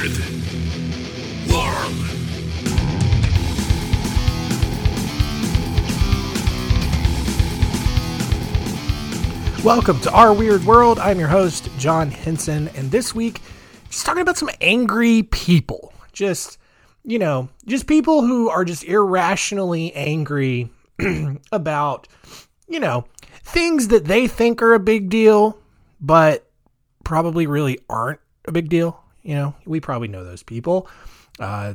weird world. Welcome to Our Weird World. I'm your host, John Hinson, and this week, just talking about some angry people. Just, you know, just people who are just irrationally angry about, you know, things that they think are a big deal, but probably really aren't a big deal. You know, we probably know those people. Uh,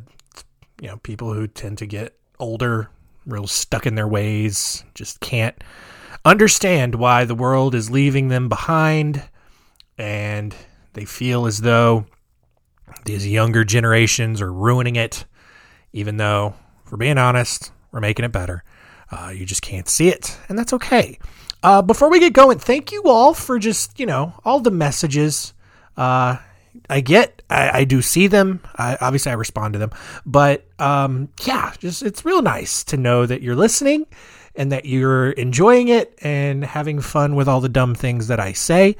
you know, people who tend to get older, real stuck in their ways, just can't understand why the world is leaving them behind and they feel as though these younger generations are ruining it even though for being honest we're making it better. Uh, you just can't see it and that's okay. Uh, before we get going thank you all for just you know all the messages. Uh, I get, I, I, do see them. I, obviously, I respond to them, but um, yeah, just it's real nice to know that you're listening and that you're enjoying it and having fun with all the dumb things that I say.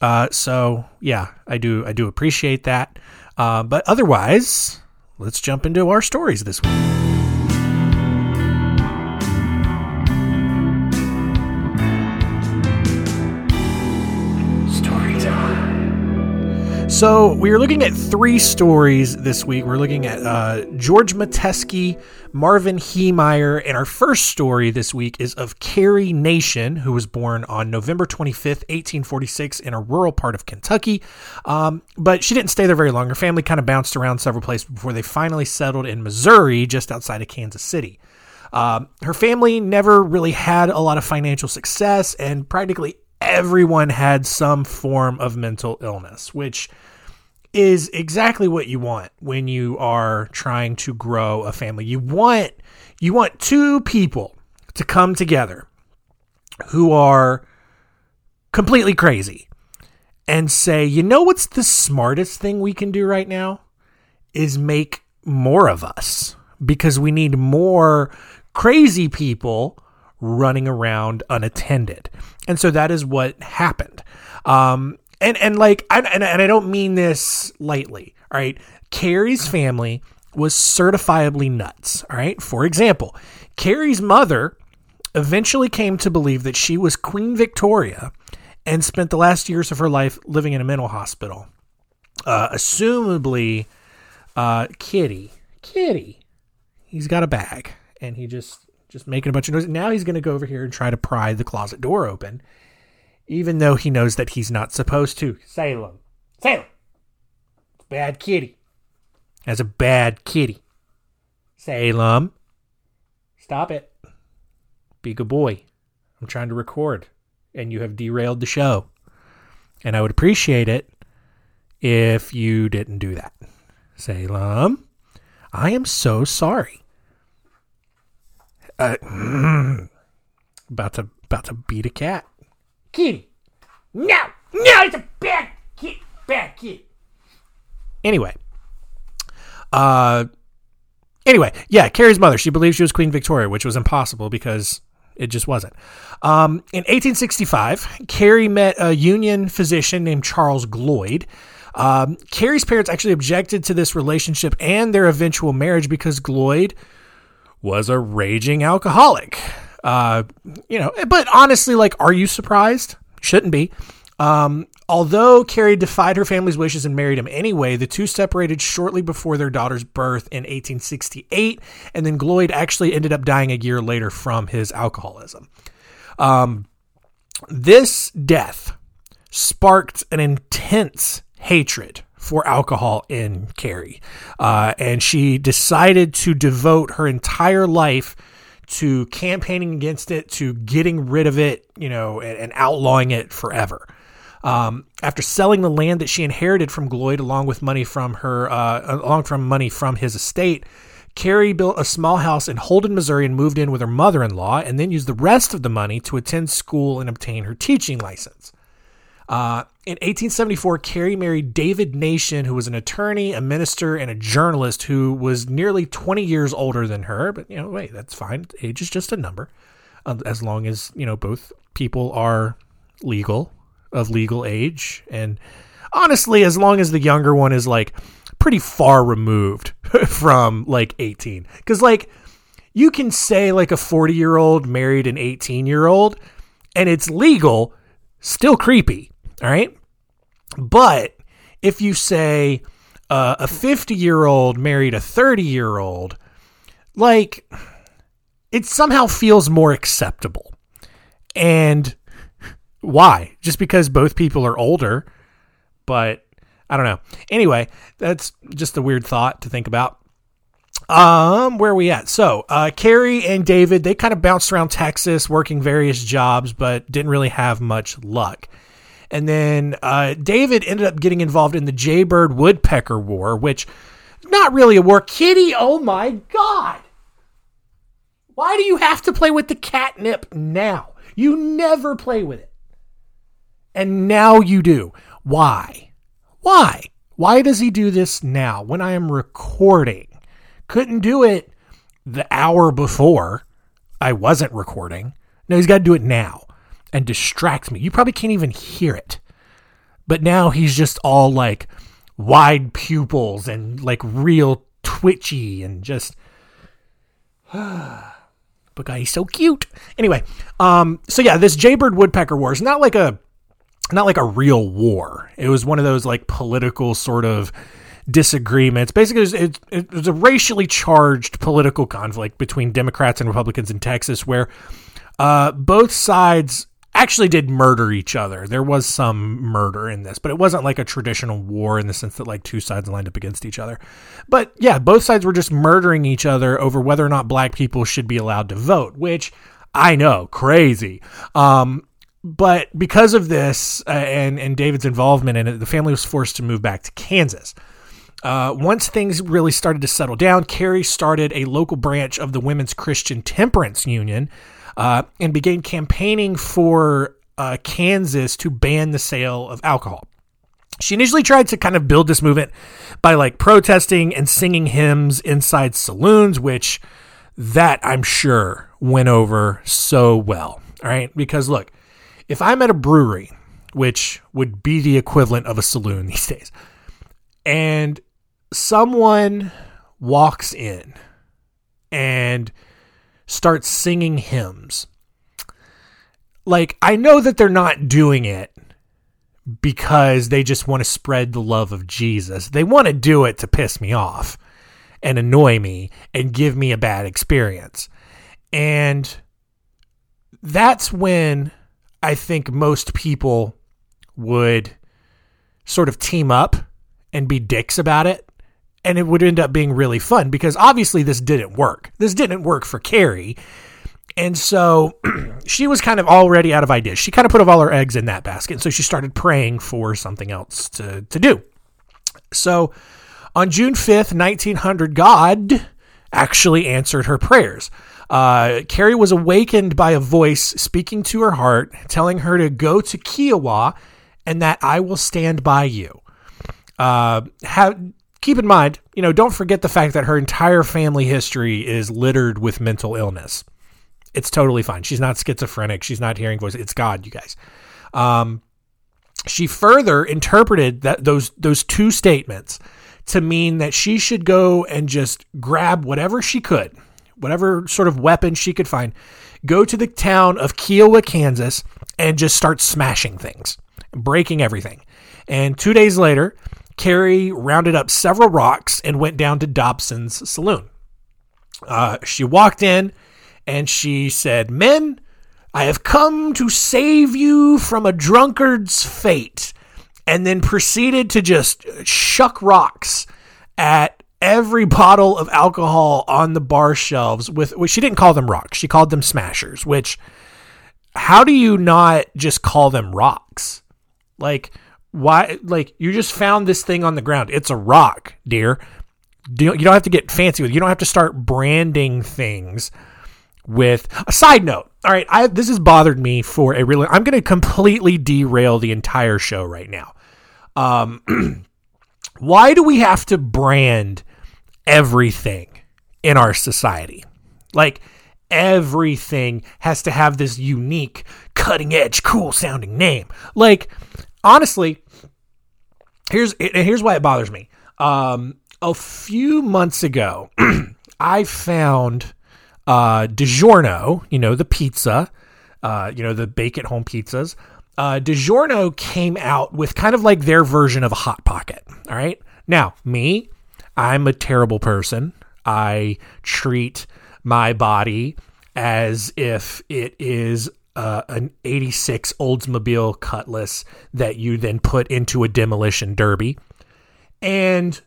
Uh, so yeah, I do I do appreciate that. Uh, but otherwise, let's jump into our stories this week. So we are looking at three stories this week. We're looking at uh, George Metesky, Marvin Heemeyer, and our first story this week is of Carrie Nation, who was born on November 25th, 1846, in a rural part of Kentucky. Um, but she didn't stay there very long. Her family kind of bounced around several places before they finally settled in Missouri, just outside of Kansas City. Um, her family never really had a lot of financial success, and practically everyone had some form of mental illness, which is exactly what you want when you are trying to grow a family. You want you want two people to come together who are completely crazy and say, "You know what's the smartest thing we can do right now is make more of us because we need more crazy people running around unattended." And so that is what happened. Um, and and like and, and I don't mean this lightly. All right, Carrie's family was certifiably nuts. All right, for example, Carrie's mother eventually came to believe that she was Queen Victoria and spent the last years of her life living in a mental hospital. Uh, assumably, uh, Kitty, Kitty, he's got a bag and he just just making a bunch of noise. Now he's going to go over here and try to pry the closet door open even though he knows that he's not supposed to. Salem. Salem. Bad kitty. As a bad kitty. Salem. Stop it. Be good boy. I'm trying to record, and you have derailed the show. And I would appreciate it if you didn't do that. Salem, I am so sorry. Uh, about to about to beat a cat. Kitty. No, no, it's a bad kid. Bad kid. Anyway, uh, anyway, yeah, Carrie's mother. She believed she was Queen Victoria, which was impossible because it just wasn't. Um, in 1865, Carrie met a Union physician named Charles Gloyd. Um, Carrie's parents actually objected to this relationship and their eventual marriage because Gloyd was a raging alcoholic. Uh, you know, but honestly, like, are you surprised? Shouldn't be. Um, although Carrie defied her family's wishes and married him anyway, the two separated shortly before their daughter's birth in 1868, and then Gloyd actually ended up dying a year later from his alcoholism. Um, this death sparked an intense hatred for alcohol in Carrie, uh, and she decided to devote her entire life to campaigning against it, to getting rid of it, you know, and, and outlawing it forever. Um, after selling the land that she inherited from Gloyd, along with money from her, uh, along from money from his estate, Carrie built a small house in Holden, Missouri, and moved in with her mother-in-law, and then used the rest of the money to attend school and obtain her teaching license. Uh, in 1874, Carrie married David Nation, who was an attorney, a minister, and a journalist who was nearly 20 years older than her. But, you know, wait, that's fine. Age is just a number. Uh, as long as, you know, both people are legal, of legal age. And honestly, as long as the younger one is like pretty far removed from like 18. Because, like, you can say like a 40 year old married an 18 year old and it's legal, still creepy. All right. But if you say uh, a 50 year old married a 30 year old, like, it somehow feels more acceptable. And why? Just because both people are older, but I don't know. Anyway, that's just a weird thought to think about. Um, where are we at? So, uh, Carrie and David, they kind of bounced around Texas working various jobs, but didn't really have much luck. And then uh, David ended up getting involved in the Jaybird Woodpecker War, which not really a war. Kitty, oh my God. Why do you have to play with the catnip now? You never play with it. And now you do. Why? Why? Why does he do this now when I am recording? Couldn't do it the hour before I wasn't recording. No, he's got to do it now and distract me. You probably can't even hear it. But now he's just all like wide pupils and like real twitchy and just but guy he's so cute. Anyway, um, so yeah, this Jaybird Woodpecker War is not like a not like a real war. It was one of those like political sort of disagreements. Basically, it was, it, it was a racially charged political conflict between Democrats and Republicans in Texas, where uh, both sides actually did murder each other. There was some murder in this, but it wasn't like a traditional war in the sense that like two sides lined up against each other. But yeah, both sides were just murdering each other over whether or not black people should be allowed to vote, which I know, crazy. Um, but because of this uh, and and David's involvement in it, the family was forced to move back to Kansas. Uh, once things really started to settle down, Carrie started a local branch of the Women's Christian Temperance Union uh, and began campaigning for uh, Kansas to ban the sale of alcohol. She initially tried to kind of build this movement by like protesting and singing hymns inside saloons, which that I'm sure went over so well. All right. Because look, if I'm at a brewery, which would be the equivalent of a saloon these days, and someone walks in and start singing hymns. Like, I know that they're not doing it because they just want to spread the love of Jesus. They want to do it to piss me off and annoy me and give me a bad experience. And that's when I think most people would sort of team up and be dicks about it and it would end up being really fun because obviously this didn't work. This didn't work for Carrie. And so she was kind of already out of ideas. She kind of put all her eggs in that basket. And So she started praying for something else to, to do. So on June 5th, 1900, God actually answered her prayers. Uh, Carrie was awakened by a voice speaking to her heart, telling her to go to Kiowa and that I will stand by you. Uh, have, keep in mind, you know, don't forget the fact that her entire family history is littered with mental illness. It's totally fine. She's not schizophrenic. She's not hearing voices. It's God, you guys. Um, she further interpreted that those those two statements to mean that she should go and just grab whatever she could, whatever sort of weapon she could find, go to the town of Kiowa, Kansas, and just start smashing things, breaking everything. And two days later, Carrie rounded up several rocks and went down to Dobson's saloon. Uh, she walked in and she said, Men, I have come to save you from a drunkard's fate. And then proceeded to just shuck rocks at every bottle of alcohol on the bar shelves with well, she didn't call them rocks she called them smashers which how do you not just call them rocks like why like you just found this thing on the ground. It's a rock dear. You don't have to get fancy with it. you don't have to start branding things with a side note. All right I, this has bothered me for a really i'm going to completely derail the entire show right now. Um why do we have to brand everything in our society? Like everything has to have this unique cutting edge cool sounding name. Like honestly, here's here's why it bothers me. Um, a few months ago, I found uh, DiGiorno, you know, the pizza, uh, you know, the bake at home pizzas. Uh, DiGiorno came out with kind of like their version of a Hot Pocket. All right. Now, me, I'm a terrible person. I treat my body as if it is uh, an 86 Oldsmobile Cutlass that you then put into a demolition derby. And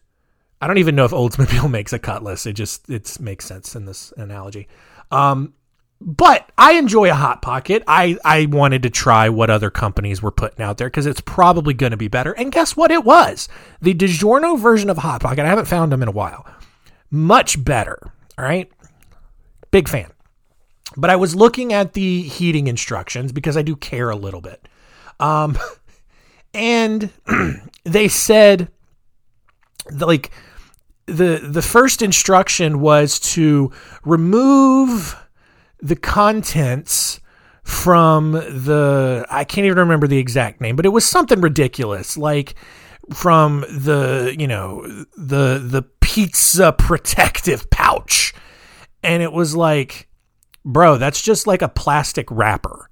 I don't even know if Oldsmobile makes a Cutlass. It just it makes sense in this analogy. Um, but I enjoy a hot pocket. I I wanted to try what other companies were putting out there because it's probably going to be better. And guess what? It was the DiGiorno version of hot pocket. I haven't found them in a while. Much better. All right, big fan. But I was looking at the heating instructions because I do care a little bit. Um, and they said, like, the the first instruction was to remove the contents from the I can't even remember the exact name, but it was something ridiculous like from the, you know, the the pizza protective pouch. And it was like bro, that's just like a plastic wrapper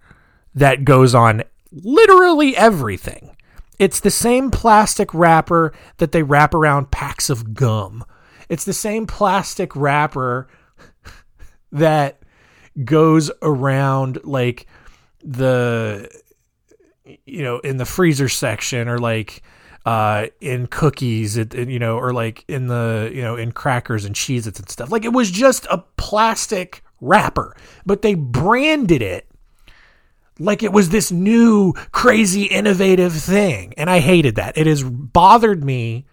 that goes on literally everything. It's the same plastic wrapper that they wrap around packs of gum. It's the same plastic wrapper that goes around like the you know in the freezer section or like uh in cookies it, you know or like in the you know in crackers and cheeses and stuff like it was just a plastic wrapper but they branded it like it was this new crazy innovative thing and i hated that it has bothered me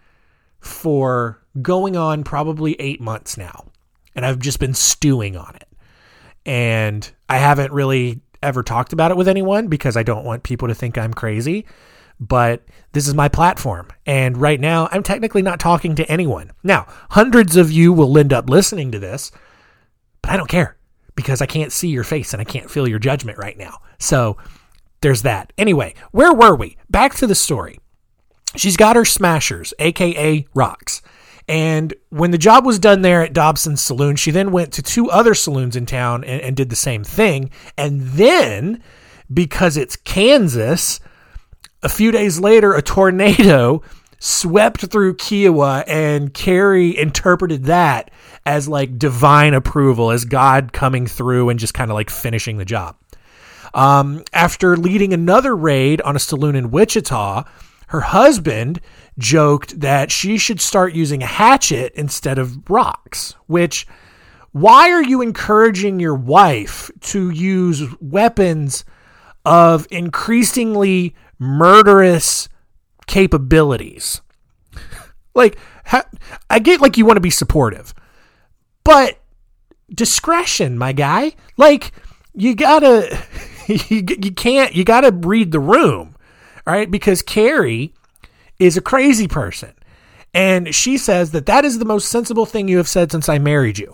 for going on probably eight months now and i've just been stewing on it and I haven't really ever talked about it with anyone because I don't want people to think I'm crazy. But this is my platform. And right now, I'm technically not talking to anyone. Now, hundreds of you will end up listening to this, but I don't care because I can't see your face and I can't feel your judgment right now. So there's that. Anyway, where were we? Back to the story. She's got her smashers, aka rocks. And when the job was done there at Dobson's Saloon, she then went to two other saloons in town and, and did the same thing. And then, because it's Kansas, a few days later, a tornado swept through Kiowa, and Carrie interpreted that as like divine approval, as God coming through and just kind of like finishing the job. Um, after leading another raid on a saloon in Wichita, her husband joked that she should start using a hatchet instead of rocks, which why are you encouraging your wife to use weapons of increasingly murderous capabilities? like, I get like you want to be supportive, but discretion, my guy. Like, you gotta, you, you can't, you gotta read the room, right? Because Carrie is a crazy person. And she says that that is the most sensible thing you have said since I married you.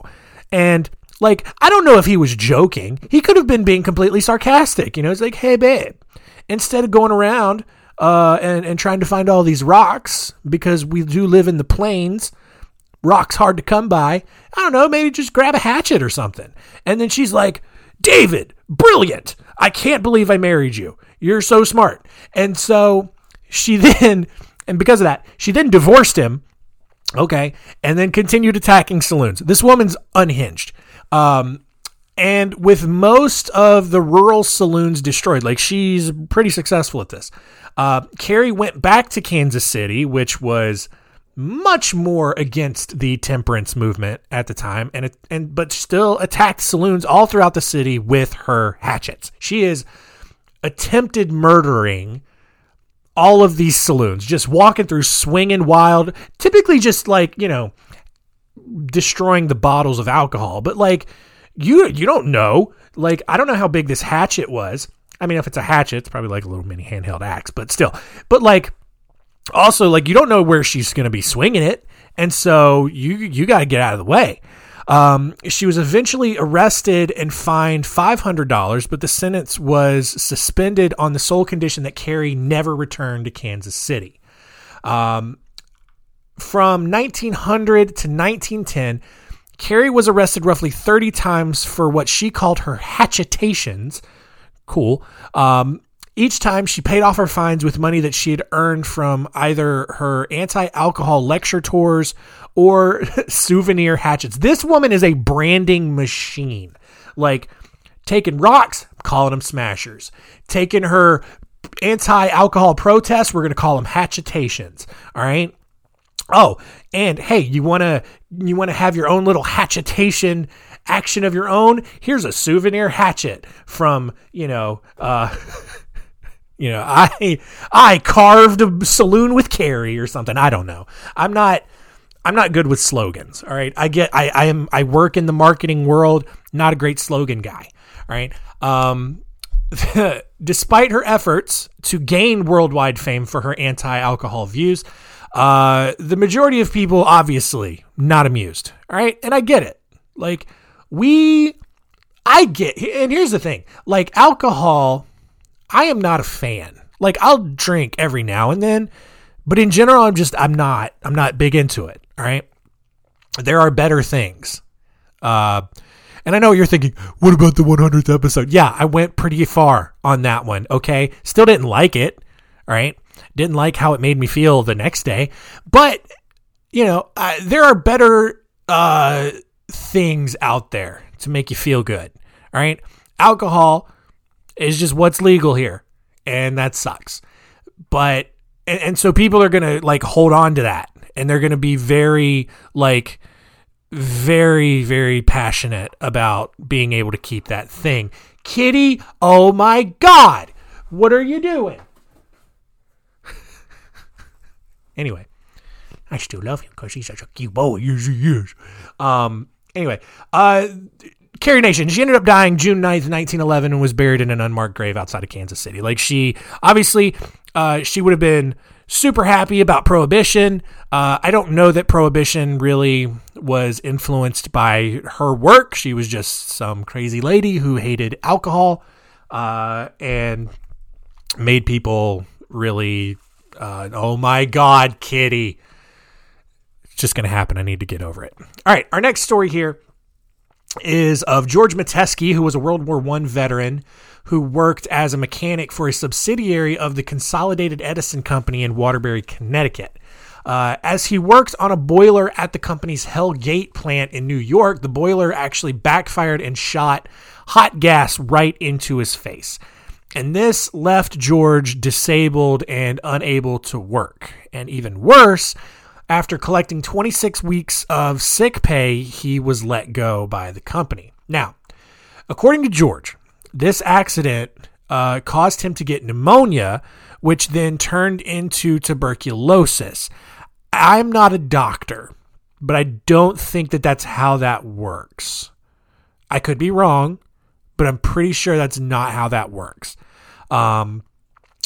And like, I don't know if he was joking. He could have been being completely sarcastic. You know, it's like, hey, babe, instead of going around uh, and, and trying to find all these rocks, because we do live in the plains, rocks hard to come by, I don't know, maybe just grab a hatchet or something. And then she's like, David, brilliant. I can't believe I married you. You're so smart. And so she then and because of that, she then divorced him. Okay. And then continued attacking saloons. This woman's unhinged. Um, and with most of the rural saloons destroyed, like she's pretty successful at this. Uh, Carrie went back to Kansas City, which was much more against the temperance movement at the time, and and but still attacked saloons all throughout the city with her hatchets. She is attempted murdering all of these saloons, just walking through, swinging wild, typically just like, you know, destroying the bottles of alcohol. But like, you you don't know. Like, I don't know how big this hatchet was. I mean, if it's a hatchet, it's probably like a little mini handheld axe, but still. But like, also, like, you don't know where she's going to be swinging it. And so you you got to get out of the way. Um, she was eventually arrested and fined $500, but the sentence was suspended on the sole condition that Carrie never returned to Kansas City. Um, from 1900 to 1910, Carrie was arrested roughly 30 times for what she called her hatchetations. Cool. Um, each time she paid off her fines with money that she had earned from either her anti alcohol lecture tours or souvenir hatchets. This woman is a branding machine. Like, taking rocks, calling them smashers. Taking her anti alcohol protests, we're going to call them hatchetations. All right. Oh, and hey, you want to you want to have your own little hatchetation action of your own? Here's a souvenir hatchet from, you know, uh You know, I I carved a saloon with Carrie or something. I don't know. I'm not I'm not good with slogans. All right. I get I I am I work in the marketing world, not a great slogan guy. All right. Um despite her efforts to gain worldwide fame for her anti-alcohol views, uh, the majority of people obviously not amused. All right, and I get it. Like we, I get, and here's the thing: like alcohol I am not a fan. Like I'll drink every now and then, but in general, I'm just I'm not I'm not big into it. All right, there are better things. Uh, and I know you're thinking, what about the 100th episode? Yeah, I went pretty far on that one. Okay, still didn't like it. All right, didn't like how it made me feel the next day, but you know, uh, there are better uh, things out there to make you feel good. All right, alcohol is just what's legal here. And that sucks. But, and, and so people are going to like hold on to that and they're going to be very, like, very, very passionate about being able to keep that thing. Kitty, oh my God, what are you doing? anyway, I still love him because he's such a cute boy. Yes, he is. Um, anyway, uh, Carrie Nation, she ended up dying June 9th, 1911, and was buried in an unmarked grave outside of Kansas City. Like, she obviously, uh, she would have been super happy about Prohibition. Uh, I don't know that Prohibition really was influenced by her work. She was just some crazy lady who hated alcohol uh, and made people really, uh, oh my God, Kitty. It's just going to happen. I need to get over it. All right, our next story here is of George Metesky, who was a World War I veteran who worked as a mechanic for a subsidiary of the Consolidated Edison Company in Waterbury, Connecticut. Uh, as he worked on a boiler at the company's Hell Gate plant in New York, the boiler actually backfired and shot hot gas right into his face. And this left George disabled and unable to work. And even worse, after collecting 26 weeks of sick pay, he was let go by the company. Now, according to George, this accident uh, caused him to get pneumonia, which then turned into tuberculosis. I'm not a doctor, but I don't think that that's how that works. I could be wrong, but I'm pretty sure that's not how that works. Um,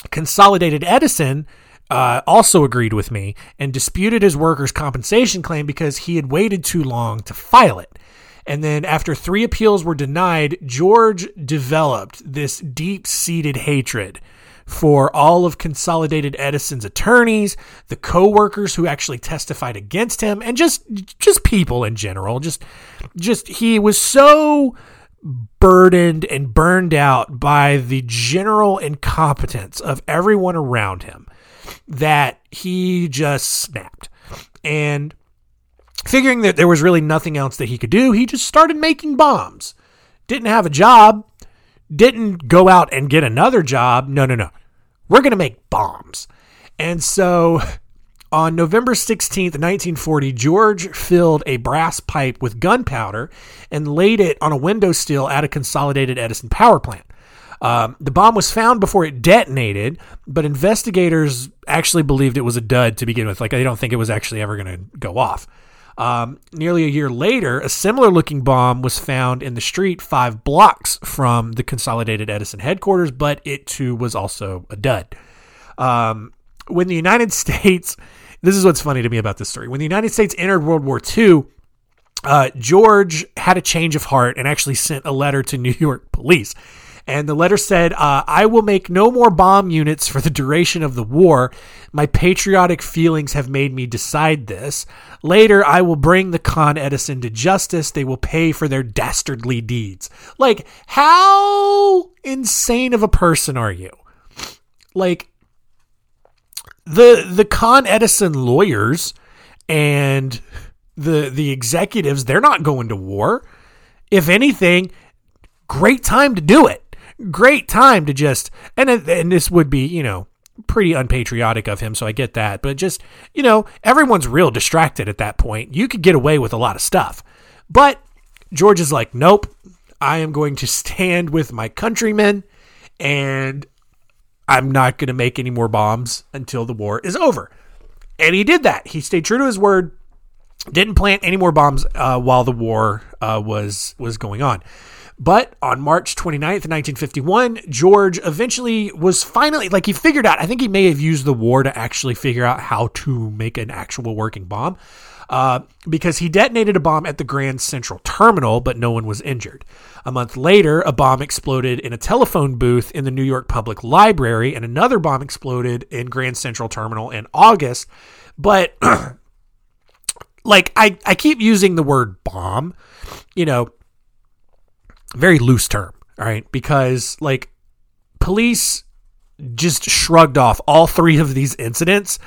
Consolidated Edison uh, also agreed with me and disputed his workers' compensation claim because he had waited too long to file it. And then, after three appeals were denied, George developed this deep seated hatred for all of Consolidated Edison's attorneys, the co-workers who actually testified against him, and just just people in general. Just just he was so burdened and burned out by the general incompetence of everyone around him that he just snapped. And figuring that there was really nothing else that he could do, he just started making bombs. Didn't have a job, didn't go out and get another job. No, no, no. We're going to make bombs. And so on November 16th, 1940, George filled a brass pipe with gunpowder and laid it on a window sill at a consolidated Edison power plant. Um, the bomb was found before it detonated, but investigators actually believed it was a dud to begin with. Like, they don't think it was actually ever going to go off. Um, nearly a year later, a similar looking bomb was found in the street five blocks from the Consolidated Edison headquarters, but it too was also a dud. Um, when the United States, this is what's funny to me about this story. When the United States entered World War II, uh, George had a change of heart and actually sent a letter to New York police And the letter said, uh, I will make no more bomb units for the duration of the war. My patriotic feelings have made me decide this. Later, I will bring the Con Edison to justice. They will pay for their dastardly deeds. Like, how insane of a person are you? Like, the the Con Edison lawyers and the the executives, they're not going to war. If anything, great time to do it. Great time to just and and this would be, you know, pretty unpatriotic of him, so I get that. But just, you know, everyone's real distracted at that point. You could get away with a lot of stuff. But George is like, "Nope. I am going to stand with my countrymen and I'm not going to make any more bombs until the war is over." And he did that. He stayed true to his word didn't plant any more bombs uh, while the war uh, was was going on. But on March 29th, 1951, George eventually was finally, like, he figured out, I think he may have used the war to actually figure out how to make an actual working bomb. Uh, because he detonated a bomb at the Grand Central Terminal, but no one was injured. A month later, a bomb exploded in a telephone booth in the New York Public Library, and another bomb exploded in Grand Central Terminal in August. But like I, I keep using the word bomb, you know, very loose term, all right? Because like police just shrugged off all three of these incidents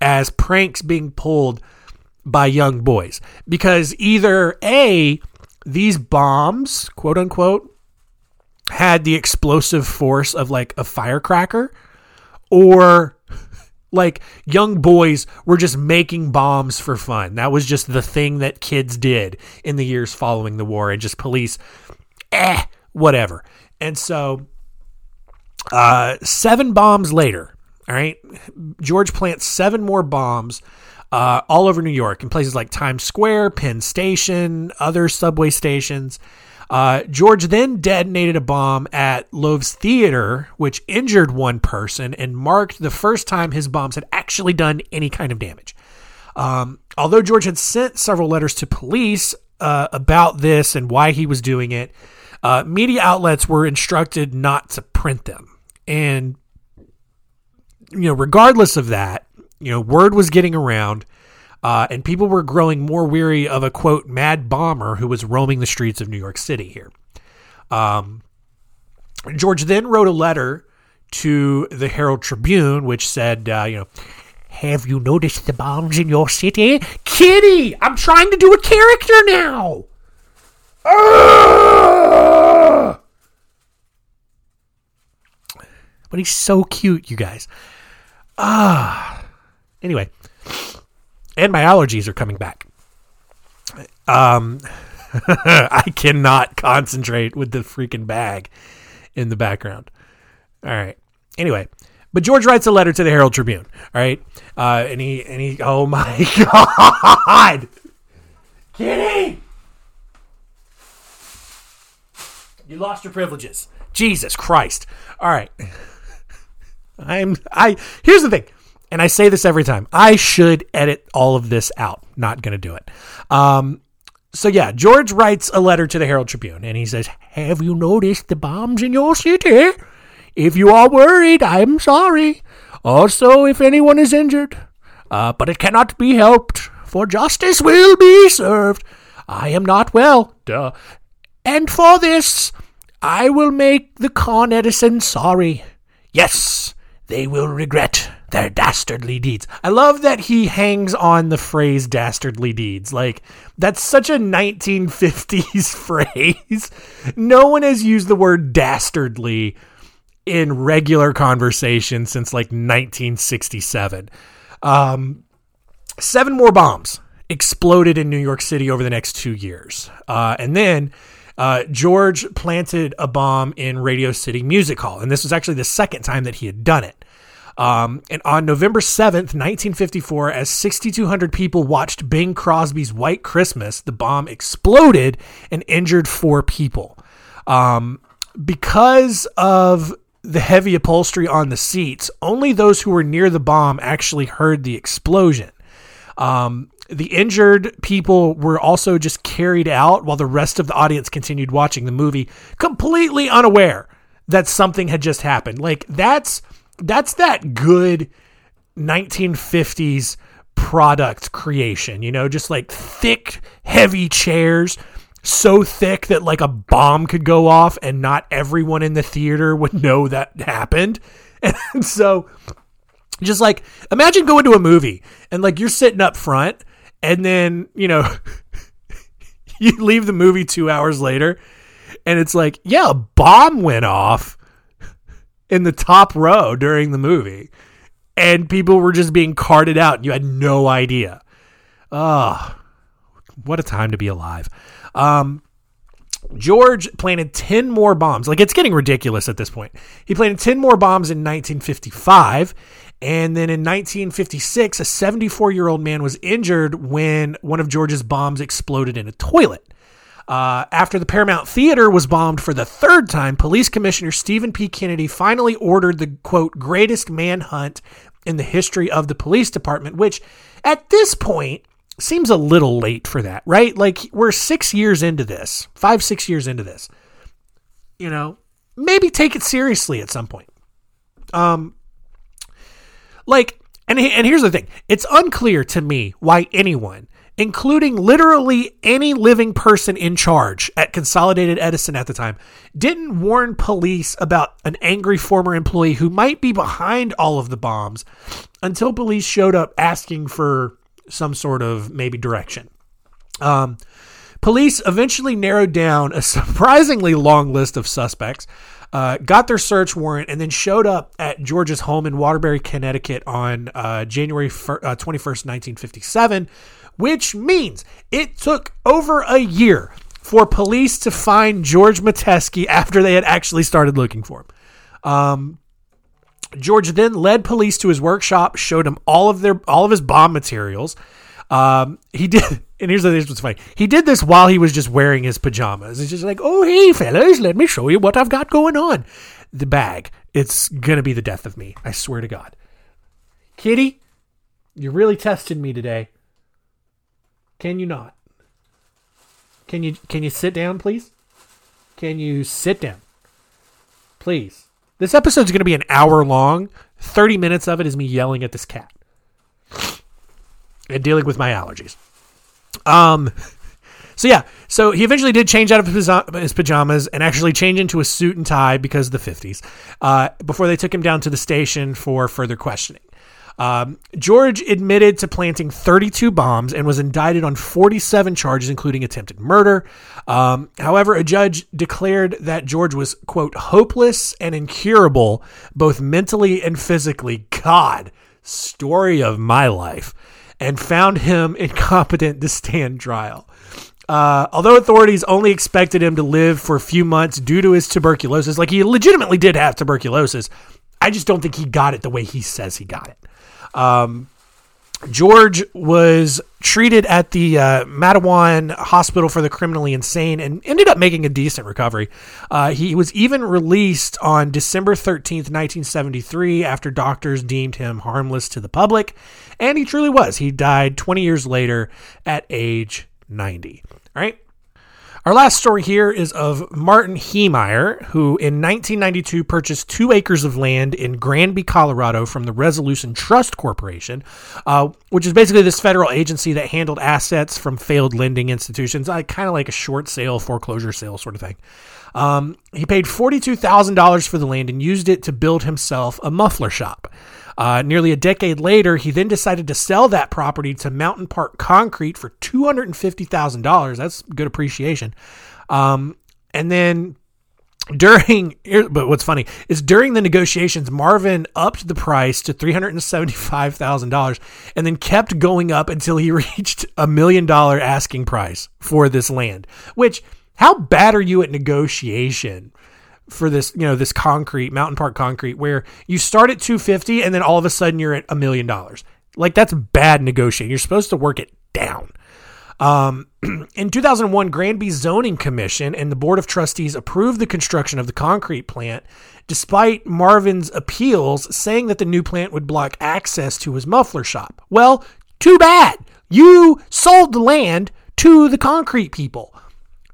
as pranks being pulled by young boys because either A, these bombs, quote unquote, had the explosive force of like a firecracker, or like young boys were just making bombs for fun. That was just the thing that kids did in the years following the war, and just police, eh, whatever. And so, uh, seven bombs later, all right, George plants seven more bombs. Uh, all over New York in places like Times Square, Penn Station, other subway stations. Uh, George then detonated a bomb at Loew's Theater, which injured one person and marked the first time his bombs had actually done any kind of damage. Um, although George had sent several letters to police uh, about this and why he was doing it, uh, media outlets were instructed not to print them. And, you know, regardless of that, you know, word was getting around uh, and people were growing more weary of a quote mad bomber who was roaming the streets of New York City here. Um, George then wrote a letter to the Herald Tribune, which said, uh, you know, have you noticed the bombs in your city? Kitty, I'm trying to do a character now. But he's so cute, you guys. Ah. Anyway, and my allergies are coming back. Um, I cannot concentrate with the freaking bag in the background. All right. Anyway, but George writes a letter to the Herald Tribune. All right, uh, and he and he. Oh my God, Kitty, you lost your privileges. Jesus Christ. All right. I'm I. Here's the thing and I say this every time, I should edit all of this out. Not going to do it. Um, so yeah, George writes a letter to the Herald Tribune and he says, Have you noticed the bombs in your city? If you are worried, I'm sorry. Also, if anyone is injured. Uh, but it cannot be helped, for justice will be served. I am not well. Duh. And for this, I will make the Con Edison sorry. Yes, they will regret their dastardly deeds. I love that he hangs on the phrase dastardly deeds. Like, that's such a 1950s phrase. No one has used the word dastardly in regular conversation since like 1967. Um, seven more bombs exploded in New York City over the next two years. Uh, and then uh, George planted a bomb in Radio City Music Hall. And this was actually the second time that he had done it. Um, and on November 7th, 1954, as 6,200 people watched Bing Crosby's White Christmas, the bomb exploded and injured four people. Um, because of the heavy upholstery on the seats, only those who were near the bomb actually heard the explosion. Um, the injured people were also just carried out while the rest of the audience continued watching the movie, completely unaware that something had just happened. Like that's that's that good 1950s product creation, you know, just like thick, heavy chairs, so thick that like a bomb could go off and not everyone in the theater would know that happened. And so just like imagine going to a movie and like you're sitting up front and then, you know, you leave the movie 2 hours later and it's like, yeah, a bomb went off in the top row during the movie and people were just being carted out and you had no idea. Ah, oh, what a time to be alive. Um, George planted 10 more bombs. Like it's getting ridiculous at this point. He planted 10 more bombs in 1955. And then in 1956, a 74 year old man was injured when one of George's bombs exploded in a toilet. Uh, after the Paramount Theater was bombed for the third time, Police Commissioner Stephen P. Kennedy finally ordered the quote greatest manhunt in the history of the police department, which at this point seems a little late for that, right? Like we're six years into this, five, six years into this. You know, maybe take it seriously at some point. Um, like, and and here's the thing: it's unclear to me why anyone, including literally any living person in charge at Consolidated Edison at the time, didn't warn police about an angry former employee who might be behind all of the bombs until police showed up asking for some sort of maybe direction. Um, police eventually narrowed down a surprisingly long list of suspects, uh, got their search warrant, and then showed up at George's home in Waterbury, Connecticut on uh, January uh, 21st, 1957, which means it took over a year for police to find George Metesky after they had actually started looking for him. Um, George then led police to his workshop, showed him all of their all of his bomb materials. Um, he did, and here's the what's funny. He did this while he was just wearing his pajamas. He's just like, "Oh, hey, fellas, let me show you what I've got going on." The bag. It's gonna be the death of me. I swear to God. Kitty, you really tested me today. Can you not? Can you can you sit down, please? Can you sit down? Please. This episode's going to be an hour long. 30 minutes of it is me yelling at this cat and dealing with my allergies. Um, so yeah, so he eventually did change out of his pajamas and actually change into a suit and tie because of the 50s uh, before they took him down to the station for further questioning. Um, George admitted to planting 32 bombs and was indicted on 47 charges, including attempted murder. Um, however, a judge declared that George was, quote, hopeless and incurable, both mentally and physically. God, story of my life. And found him incompetent to stand trial. Uh, although authorities only expected him to live for a few months due to his tuberculosis, like he legitimately did have tuberculosis, I just don't think he got it the way he says he got it. Um, George was treated at the uh, Matteawan Hospital for the Criminally Insane and ended up making a decent recovery. Uh, he was even released on December 13th, 1973, after doctors deemed him harmless to the public. And he truly was. He died 20 years later at age 90. All right. Our last story here is of Martin Heemeyer, who in 1992 purchased two acres of land in Granby, Colorado from the Resolution Trust Corporation, uh, which is basically this federal agency that handled assets from failed lending institutions, uh, kind of like a short sale, foreclosure sale sort of thing. Um, he paid $42,000 for the land and used it to build himself a muffler shop. Uh, nearly a decade later, he then decided to sell that property to Mountain Park Concrete for $250,000. That's good appreciation. Um, and then during but what's funny is during the negotiations marvin upped the price to $375000 and then kept going up until he reached a million dollar asking price for this land which how bad are you at negotiation for this, you know, this concrete, Mountain Park concrete, where you start at 250 and then all of a sudden you're at a million dollars. Like that's bad negotiating. You're supposed to work it down. Um, in 2001, Granby Zoning Commission and the Board of Trustees approved the construction of the concrete plant, despite Marvin's appeals saying that the new plant would block access to his muffler shop. Well, too bad. You sold the land to the concrete people.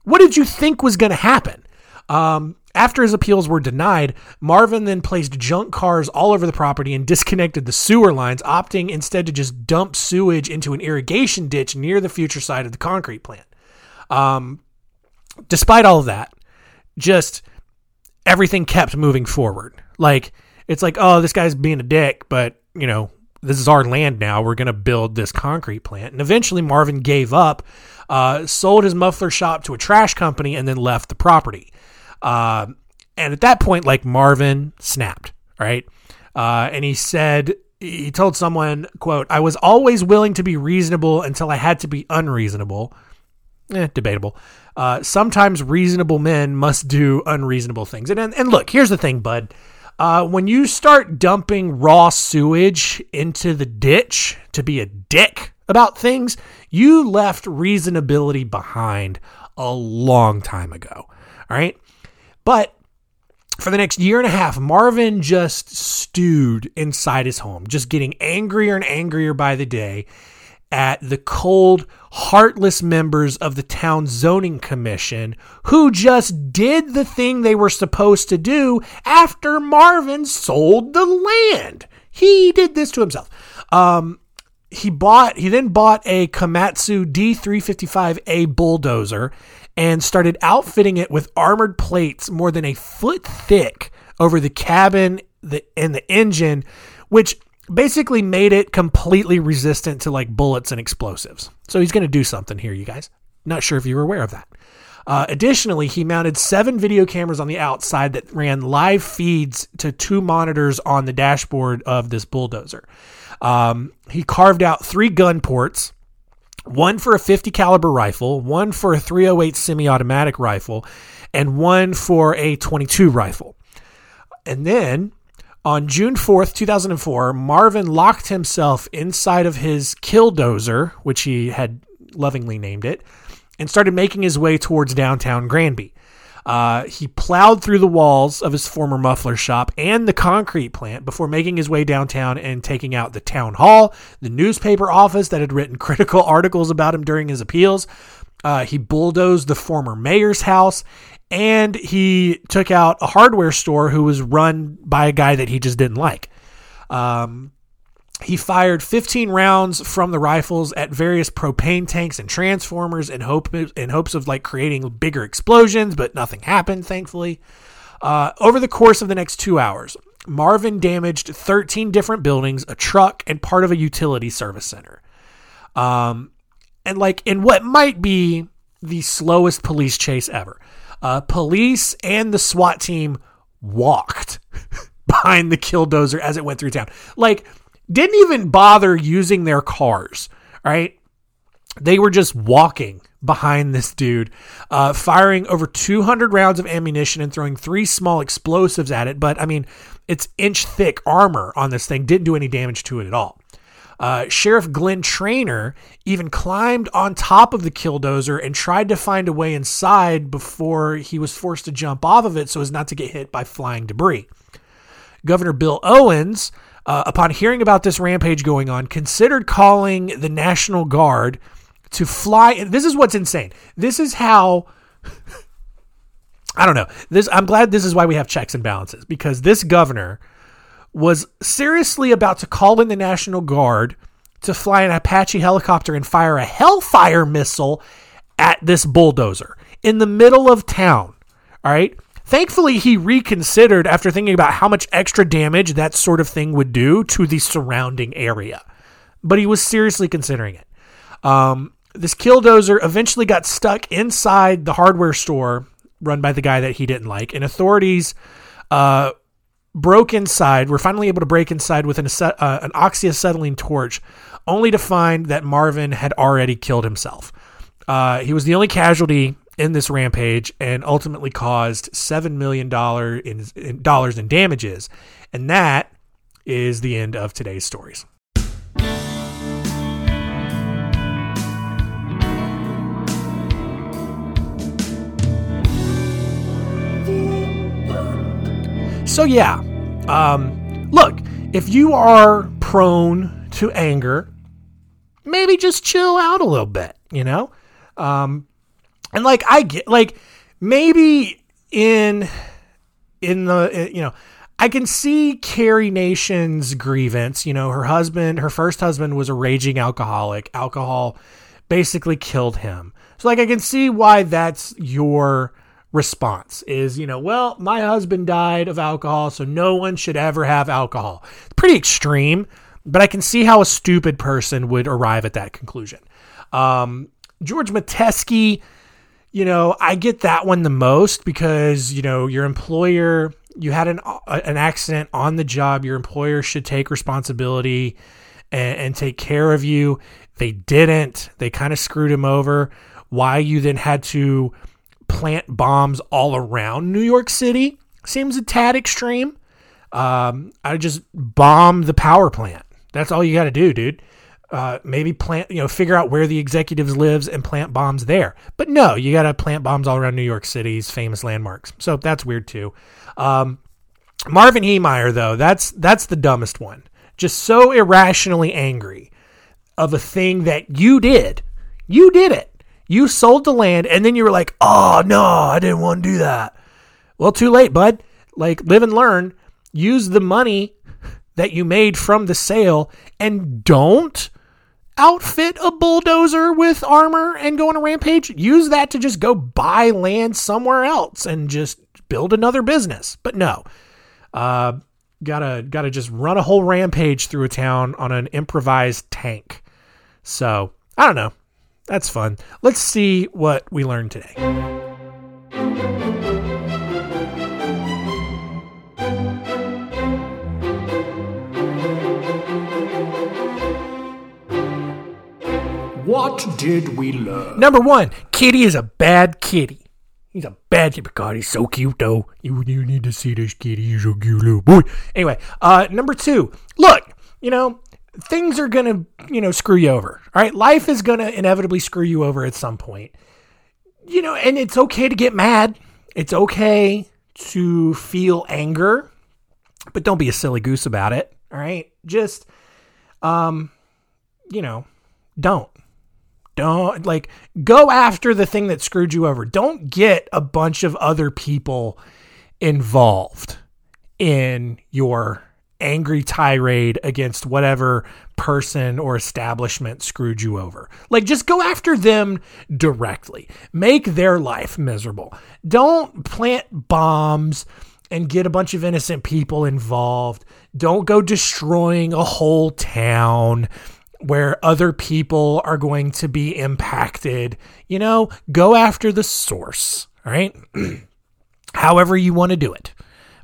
What did you think was going to happen? Um, after his appeals were denied, Marvin then placed junk cars all over the property and disconnected the sewer lines, opting instead to just dump sewage into an irrigation ditch near the future site of the concrete plant. Um, despite all of that, just everything kept moving forward. Like, it's like, oh, this guy's being a dick, but, you know, this is our land now. We're going to build this concrete plant. And eventually Marvin gave up, uh, sold his muffler shop to a trash company, and then left the property. Uh, and at that point, like Marvin snapped, right? Uh, and he said, he told someone, quote, I was always willing to be reasonable until I had to be unreasonable. Eh, debatable. Uh, sometimes reasonable men must do unreasonable things. And, and, and look, here's the thing, bud. Uh, when you start dumping raw sewage into the ditch to be a dick about things, you left reasonability behind a long time ago. All right. But for the next year and a half, Marvin just stewed inside his home, just getting angrier and angrier by the day at the cold, heartless members of the town zoning commission who just did the thing they were supposed to do after Marvin sold the land. He did this to himself. Um, he bought he then bought a Komatsu D355A bulldozer and started outfitting it with armored plates more than a foot thick over the cabin the, and the engine, which basically made it completely resistant to like bullets and explosives. So he's going to do something here, you guys. Not sure if you were aware of that. Uh, additionally, he mounted seven video cameras on the outside that ran live feeds to two monitors on the dashboard of this bulldozer. Um, he carved out three gun ports one for a 50 caliber rifle, one for a 308 semi-automatic rifle, and one for a 22 rifle. And then on June 4th, 2004, Marvin locked himself inside of his killdozer, which he had lovingly named it, and started making his way towards downtown Granby. Uh, he plowed through the walls of his former muffler shop and the concrete plant before making his way downtown and taking out the town hall, the newspaper office that had written critical articles about him during his appeals. Uh, he bulldozed the former mayor's house and he took out a hardware store who was run by a guy that he just didn't like. Um, he fired 15 rounds from the rifles at various propane tanks and transformers in hope in hopes of like creating bigger explosions, but nothing happened, thankfully. Uh, over the course of the next two hours, Marvin damaged 13 different buildings, a truck, and part of a utility service center. Um, and like in what might be the slowest police chase ever, uh, police and the SWAT team walked behind the killdozer as it went through town. Like didn't even bother using their cars, right? They were just walking behind this dude, uh, firing over 200 rounds of ammunition and throwing three small explosives at it. But I mean, it's inch thick armor on this thing didn't do any damage to it at all. Uh, Sheriff Glenn Trainor even climbed on top of the killdozer and tried to find a way inside before he was forced to jump off of it so as not to get hit by flying debris. Governor Bill Owens uh, upon hearing about this rampage going on, considered calling the National Guard to fly. This is what's insane. This is how. I don't know. This I'm glad this is why we have checks and balances because this governor was seriously about to call in the National Guard to fly an Apache helicopter and fire a Hellfire missile at this bulldozer in the middle of town. All right? Thankfully, he reconsidered after thinking about how much extra damage that sort of thing would do to the surrounding area. But he was seriously considering it. Um, this killdozer eventually got stuck inside the hardware store run by the guy that he didn't like, and authorities uh, broke inside. Were finally able to break inside with an, uh, an oxyacetylene torch, only to find that Marvin had already killed himself. Uh, he was the only casualty in this rampage and ultimately caused seven million dollar in, in dollars in damages, and that is the end of today's stories. So yeah, um, look, if you are prone to anger, maybe just chill out a little bit. You know, um, and like I get like maybe in in the you know I can see Carrie Nation's grievance. You know, her husband, her first husband was a raging alcoholic. Alcohol basically killed him. So like I can see why that's your response is, you know, well, my husband died of alcohol, so no one should ever have alcohol. It's pretty extreme, but I can see how a stupid person would arrive at that conclusion. Um, George Metesky, you know, I get that one the most because, you know, your employer, you had an, an accident on the job, your employer should take responsibility and, and take care of you. They didn't. They kind of screwed him over. Why you then had to plant bombs all around New York City seems a tad extreme. Um, I just bomb the power plant. That's all you got to do, dude. Uh, maybe plant, you know, figure out where the executives lives and plant bombs there. But no, you got to plant bombs all around New York City's famous landmarks. So that's weird too. Um, Marvin Heemeyer, though, that's that's the dumbest one. Just so irrationally angry of a thing that you did. You did it. You sold the land and then you were like, oh, no, I didn't want to do that. Well, too late, bud. Like, live and learn. Use the money that you made from the sale and don't outfit a bulldozer with armor and go on a rampage. Use that to just go buy land somewhere else and just build another business. But no, uh, gotta gotta just run a whole rampage through a town on an improvised tank. So I don't know. That's fun. Let's see what we learned today. What did we learn? Number one, Kitty is a bad kitty. He's a bad kitty. God, he's so cute though. You, you need to see this kitty. He's a cute little boy. Anyway, uh, number two, look, you know, things are gonna, you know, screw you over. All right, life is gonna inevitably screw you over at some point. You know, and it's okay to get mad. It's okay to feel anger, but don't be a silly goose about it. All right, just, um, you know, don't. Don't like go after the thing that screwed you over. Don't get a bunch of other people involved in your angry tirade against whatever person or establishment screwed you over. Like, just go after them directly. Make their life miserable. Don't plant bombs and get a bunch of innocent people involved. Don't go destroying a whole town where other people are going to be impacted. You know, go after the source, right? However, you want to do it.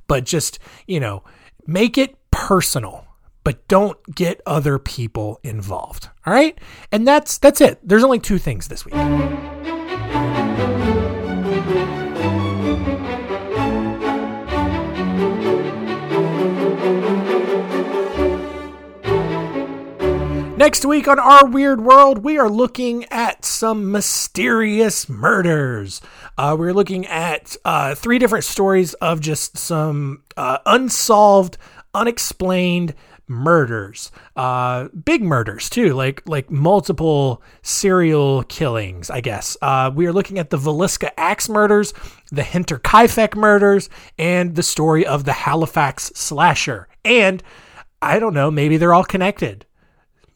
But just, you know, make it personal, but don't get other people involved. All right? And that's that's it. There's only two things this week. Next week on Our Weird World, we are looking at some mysterious murders. Uh, we're looking at uh, three different stories of just some uh, unsolved unexplained murders. Uh big murders too like like multiple serial killings i guess. Uh we are looking at the Villisca axe murders the Hinterkaifeck murders and the story of the halifax slasher. And i don't know maybe they're all connected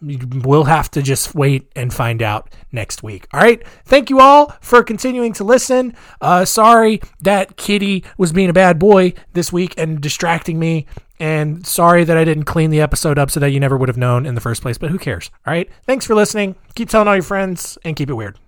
we'll have to just wait and find out next week. All right. Thank you all for continuing to listen. Uh, sorry that Kitty was being a bad boy this week and distracting me. And sorry that I didn't clean the episode up so that you never would have known in the first place, but who cares? All right. Thanks for listening. Keep telling all your friends and keep it weird.